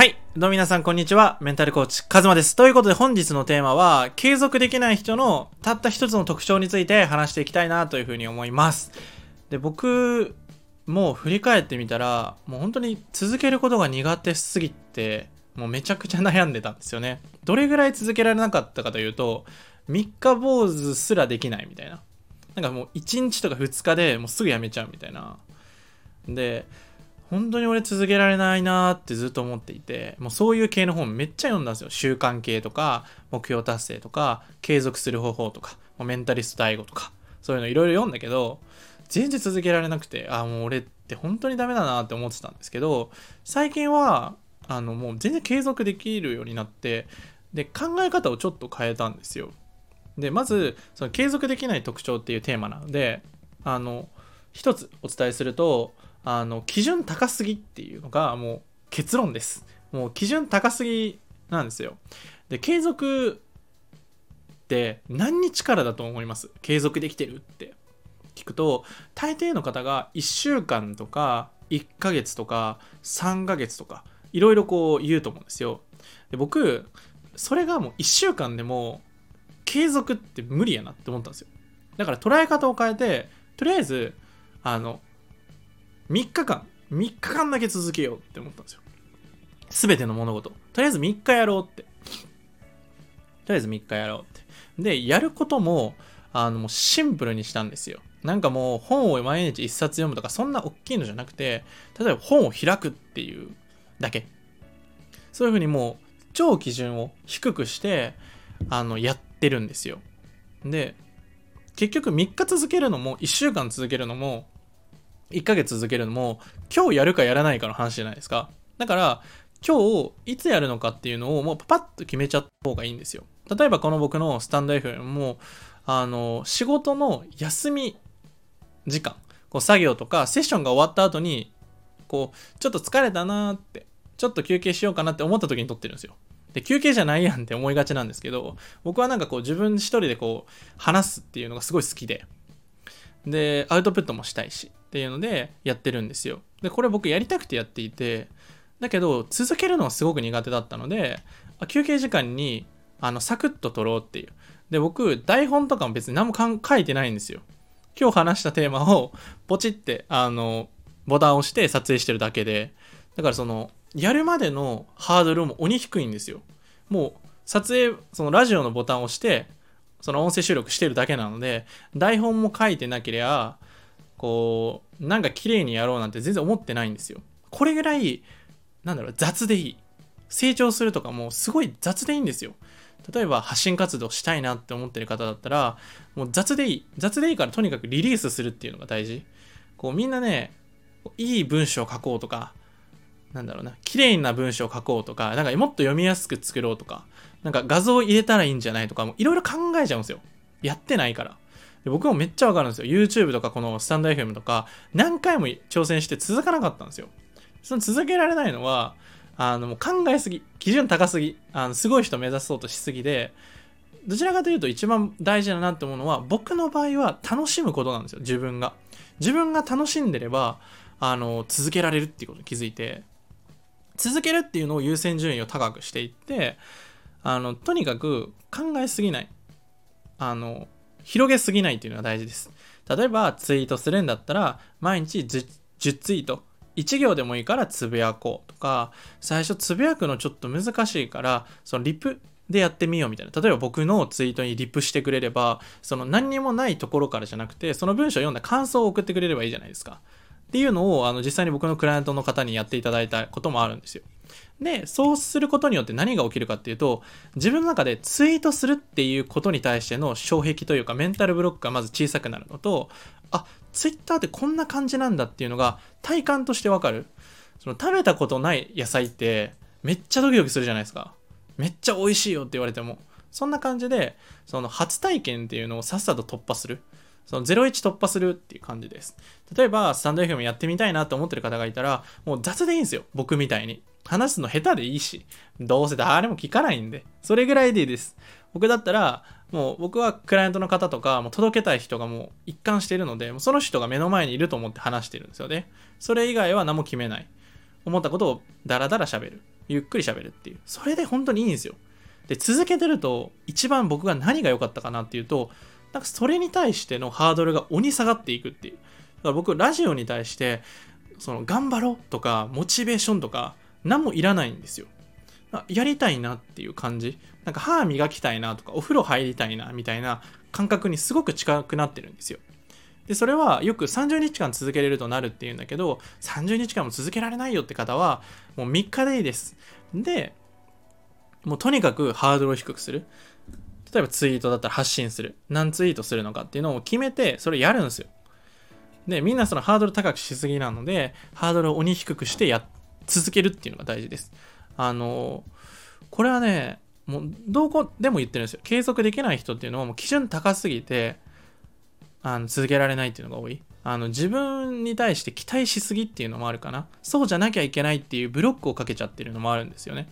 はい。どうも皆さん、こんにちは。メンタルコーチ、カズマです。ということで、本日のテーマは、継続できない人のたった一つの特徴について話していきたいなというふうに思います。で、僕、もう振り返ってみたら、もう本当に続けることが苦手すぎて、もうめちゃくちゃ悩んでたんですよね。どれぐらい続けられなかったかというと、3日坊主すらできないみたいな。なんかもう1日とか2日でもうすぐやめちゃうみたいな。で、本当に俺続けられないなってずっと思っていて、もうそういう系の本めっちゃ読んだんですよ。習慣系とか、目標達成とか、継続する方法とか、メンタリスト DAIGO とか、そういうのいろいろ読んだけど、全然続けられなくて、あ、もう俺って本当にダメだなって思ってたんですけど、最近は、あの、もう全然継続できるようになって、で、考え方をちょっと変えたんですよ。で、まず、その継続できない特徴っていうテーマなので、あの、一つお伝えすると、あの基準高すぎっていうのがもう結論です。もう基準高すぎなんですよ。で継続って何日からだと思います？継続できてるって。聞くと大抵の方が1週間とか1ヶ月とか3ヶ月とかいろいろこう言うと思うんですよ。で僕それがもう1週間でも継続って無理やなって思ったんですよ。だから捉え方を変えてとりあえずあの3日間、3日間だけ続けようって思ったんですよ。すべての物事。とりあえず3日やろうって。とりあえず3日やろうって。で、やることも、あの、もうシンプルにしたんですよ。なんかもう本を毎日1冊読むとか、そんな大きいのじゃなくて、例えば本を開くっていうだけ。そういうふうにもう、超基準を低くして、あの、やってるんですよ。で、結局3日続けるのも、1週間続けるのも、1ヶ月続けるのも今日やるかやらないかの話じゃないですか。だから今日いつやるのかっていうのをもうパパッと決めちゃった方がいいんですよ。例えばこの僕のスタンド FM もあの仕事の休み時間こう作業とかセッションが終わった後にこうちょっと疲れたなーってちょっと休憩しようかなって思った時に撮ってるんですよ。で休憩じゃないやんって思いがちなんですけど僕はなんかこう自分一人でこう話すっていうのがすごい好きで。でアウトプットもしたいしっていうのでやってるんですよ。で、これ僕やりたくてやっていて、だけど続けるのはすごく苦手だったので、休憩時間にあのサクッと撮ろうっていう。で、僕、台本とかも別に何も書いてないんですよ。今日話したテーマをポチって、あの、ボタンを押して撮影してるだけで、だからその、やるまでのハードルも鬼低いんですよ。もう、撮影、そのラジオのボタンを押して、その音声収録してるだけなので、台本も書いてなければ、こう、なんか綺麗にやろうなんて全然思ってないんですよ。これぐらい、なんだろう、雑でいい。成長するとかもすごい雑でいいんですよ。例えば発信活動したいなって思ってる方だったら、もう雑でいい。雑でいいからとにかくリリースするっていうのが大事。こうみんなね、いい文章を書こうとか、なんだろうな、綺麗な文章を書こうとか、なんかもっと読みやすく作ろうとか、なんか画像入れたらいいんじゃないとか、いろいろ考えちゃうんですよ。やってないから。で僕もめっちゃわかるんですよ。YouTube とかこのスタンド FM とか何回も挑戦して続かなかったんですよ。その続けられないのは、あのもう考えすぎ、基準高すぎ、あのすごい人目指そうとしすぎで、どちらかというと一番大事だなって思うのは、僕の場合は楽しむことなんですよ、自分が。自分が楽しんでれば、あの、続けられるっていうことに気づいて、続けるっていうのを優先順位を高くしていって、あの、とにかく考えすぎない。あの、広げすぎないっていうのが大事です。例えばツイートするんだったら毎日 10, 10ツイート1行でもいいからつぶやこうとか最初つぶやくのちょっと難しいからそのリプでやってみようみたいな例えば僕のツイートにリプしてくれればその何にもないところからじゃなくてその文章を読んだ感想を送ってくれればいいじゃないですかっていうのをあの実際に僕のクライアントの方にやっていただいたこともあるんですよで、そうすることによって何が起きるかっていうと、自分の中でツイートするっていうことに対しての障壁というかメンタルブロックがまず小さくなるのと、あ、ツイッターってこんな感じなんだっていうのが体感としてわかる。その食べたことない野菜ってめっちゃドキドキするじゃないですか。めっちゃ美味しいよって言われても。そんな感じで、その初体験っていうのをさっさと突破する。その01突破するっていう感じです。例えば、スタンド FM やってみたいなと思ってる方がいたら、もう雑でいいんですよ。僕みたいに。話すの下手でいいし、どうせ誰も聞かないんで、それぐらいでいいです。僕だったら、もう僕はクライアントの方とか、もう届けたい人がもう一貫しているので、その人が目の前にいると思って話してるんですよね。それ以外は何も決めない。思ったことをダラダラ喋る。ゆっくり喋るっていう。それで本当にいいんですよ。で、続けてると、一番僕が何が良かったかなっていうと、なんかそれに対してのハードルが鬼下がっていくっていう。だから僕、ラジオに対して、その、頑張ろうとか、モチベーションとか、何もいらないんですよ。やりたいなっていう感じ。なんか歯磨きたいなとか、お風呂入りたいなみたいな感覚にすごく近くなってるんですよ。で、それはよく30日間続けれるとなるっていうんだけど、30日間も続けられないよって方は、もう3日でいいです。で、もうとにかくハードルを低くする。例えばツイートだったら発信する。何ツイートするのかっていうのを決めて、それやるんですよ。で、みんなそのハードル高くしすぎなので、ハードルを鬼低くしてやって、続けるっていうのが大事です。あの、これはね、もうどこでも言ってるんですよ。継続できない人っていうのはもう基準高すぎて、あの続けられないっていうのが多い。あの自分に対して期待しすぎっていうのもあるかな。そうじゃなきゃいけないっていうブロックをかけちゃってるのもあるんですよね。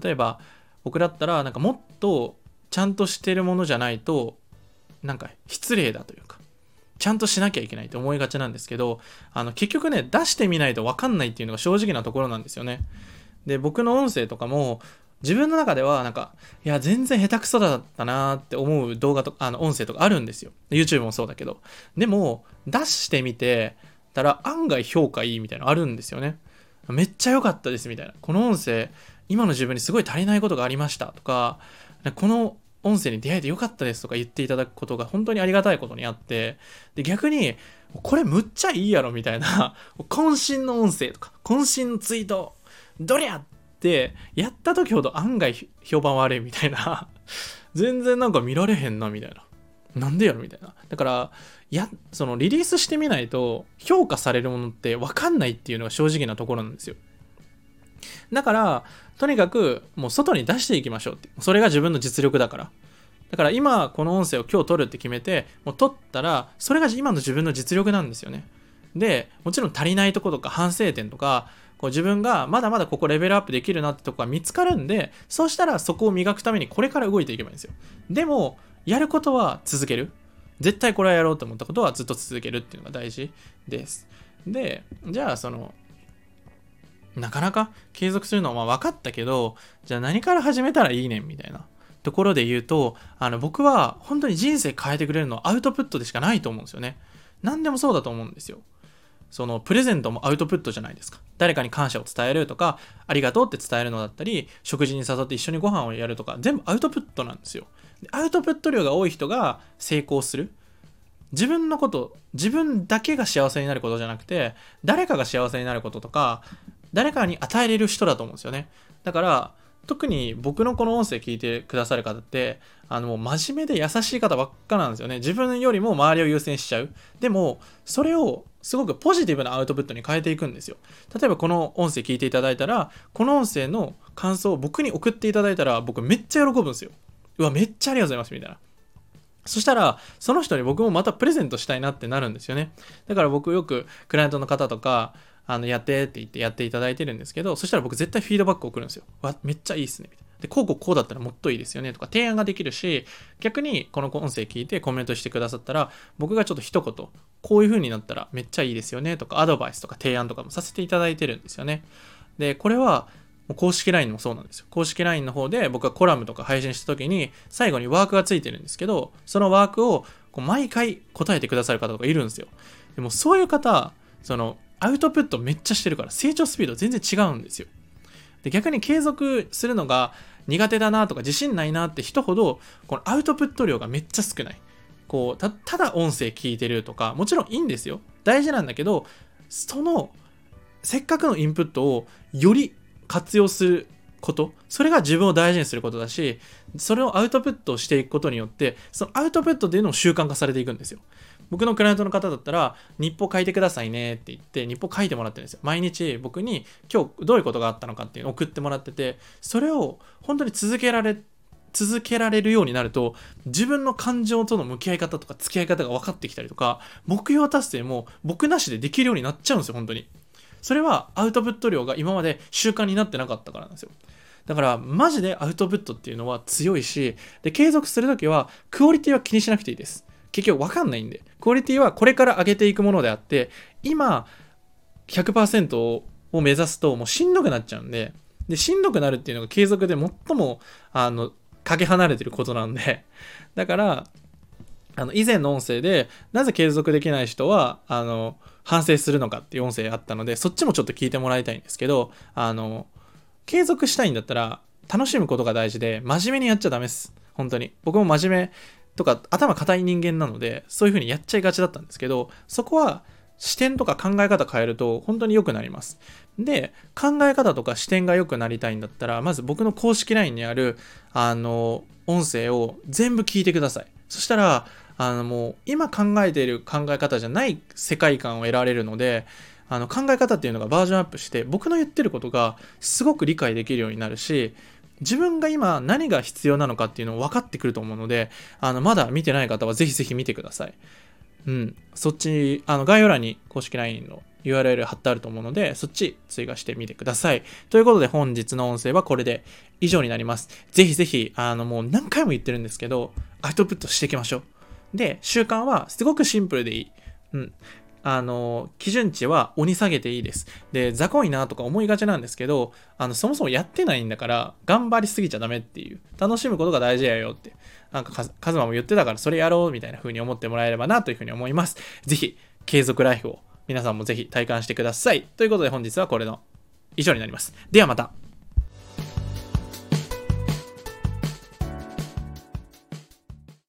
例えば僕だったらなんかもっとちゃんとしてるものじゃないとなんか失礼だというかちゃんとしなきゃいけないって思いがちなんですけどあの結局ね出してみないと分かんないっていうのが正直なところなんですよね。で僕の音声とかも自分の中ではなんか、いや、全然下手くそだったなって思う動画とか、あの、音声とかあるんですよ。YouTube もそうだけど。でも、出してみてたら案外評価いいみたいなのあるんですよね。めっちゃ良かったですみたいな。この音声、今の自分にすごい足りないことがありましたとか、この音声に出会えて良かったですとか言っていただくことが本当にありがたいことにあって、で、逆に、これむっちゃいいやろみたいな、渾身の音声とか、渾身のツイート、どりゃってやった時ほど案外評判悪いみたいな全然なんか見られへんなみたいな。なんでやろみたいな。だからやそのリリースしてみないと評価されるものって分かんないっていうのが正直なところなんですよ。だからとにかくもう外に出していきましょうってそれが自分の実力だからだから今この音声を今日撮るって決めてもう撮ったらそれが今の自分の実力なんですよねでもちろん足りないとことか反省点とかこう自分がまだまだここレベルアップできるなってとこが見つかるんで、そうしたらそこを磨くためにこれから動いていけばいいんですよ。でも、やることは続ける。絶対これはやろうと思ったことはずっと続けるっていうのが大事です。で、じゃあその、なかなか継続するのは分かったけど、じゃあ何から始めたらいいねんみたいなところで言うと、あの僕は本当に人生変えてくれるのはアウトプットでしかないと思うんですよね。何でもそうだと思うんですよ。そのプレゼントもアウトプットじゃないですか。誰かに感謝を伝えるとか、ありがとうって伝えるのだったり、食事に誘って一緒にご飯をやるとか、全部アウトプットなんですよ。アウトプット量が多い人が成功する。自分のこと、自分だけが幸せになることじゃなくて、誰かが幸せになることとか、誰かに与えれる人だと思うんですよね。だから、特に僕のこの音声聞いてくださる方って、あの、真面目で優しい方ばっかなんですよね。自分よりも周りを優先しちゃう。でも、それをすごくポジティブなアウトプットに変えていくんですよ。例えばこの音声聞いていただいたら、この音声の感想を僕に送っていただいたら、僕めっちゃ喜ぶんですよ。うわ、めっちゃありがとうございます、みたいな。そしたら、その人に僕もまたプレゼントしたいなってなるんですよね。だから僕よくクライアントの方とか、あの、やってって言ってやっていただいてるんですけど、そしたら僕絶対フィードバック送るんですよ。わ、めっちゃいいっすね。みたいな。で、こうこうこうだったらもっといいですよねとか提案ができるし、逆にこの音声聞いてコメントしてくださったら、僕がちょっと一言、こういう風になったらめっちゃいいですよねとか、アドバイスとか提案とかもさせていただいてるんですよね。で、これは、公式 LINE もそうなんですよ。公式 LINE の方で僕がコラムとか配信した時に最後にワークがついてるんですけど、そのワークをこう毎回答えてくださる方とかいるんですよ。でもそういう方、そのアウトプットめっちゃしてるから成長スピード全然違うんですよ。で逆に継続するのが苦手だなとか自信ないなって人ほど、このアウトプット量がめっちゃ少ない。こう、た、ただ音声聞いてるとか、もちろんいいんですよ。大事なんだけど、その、せっかくのインプットをより活用すること、それが自分を大事にすることだし、それをアウトプットしていくことによって、そのアウトプットっていうのを習慣化されていくんですよ。僕のクライアントの方だったら、日報書いてくださいねって言って、日報書いてもらってるんですよ。毎日僕に今日どういうことがあったのかっていうのを送ってもらってて、それを本当に続けられ続けられるようになると自分の感情との向き合い方とか付き合い方が分かってきたりとか目標達成も僕なしでできるようになっちゃうんですよ本当に。それはアウトプット量が今まで習慣になってなかったからなんですよ。だからマジでアウトプットっていうのは強いしで継続するときはクオリティは気にしなくていいです。結局分かんないんでクオリティはこれから上げていくものであって、今、100%を目指すともうしんどくなっちゃうんで、で、しんどくなるっていうのが継続で最も、あの、かけ離れてることなんで、だから、あの、以前の音声で、なぜ継続できない人は、あの、反省するのかっていう音声あったので、そっちもちょっと聞いてもらいたいんですけど、あの、継続したいんだったら、楽しむことが大事で、真面目にやっちゃダメです。本当に。僕も真面目とか、頭固い人間なので、そういう風にやっちゃいがちだったんですけど、そこは、視点とか考え方変えると本当に良くなります。で、考え方とか視点が良くなりたいんだったら、まず僕の公式 LINE にある、あの、音声を全部聞いてください。そしたら、あのもう今考えている考え方じゃない世界観を得られるので、あの考え方っていうのがバージョンアップして僕の言ってることがすごく理解できるようになるし自分が今何が必要なのかっていうのを分かってくると思うのであのまだ見てない方はぜひぜひ見てください。うん、そっちあの概要欄に公式 LINE の URL 貼ってあると思うので、そっち追加してみてください。ということで本日の音声はこれで以上になります。ぜひぜひ、あのもう何回も言ってるんですけど、アウトプットしていきましょう。で、習慣はすごくシンプルでいい。うん。あの、基準値は鬼下げていいです。で、雑魚いなとか思いがちなんですけど、あの、そもそもやってないんだから、頑張りすぎちゃダメっていう、楽しむことが大事やよって、なんかカズマも言ってたから、それやろうみたいな風に思ってもらえればなという風に思います。ぜひ、継続ライフを皆さんもぜひ体感してください。ということで本日はこれの以上になります。ではまた。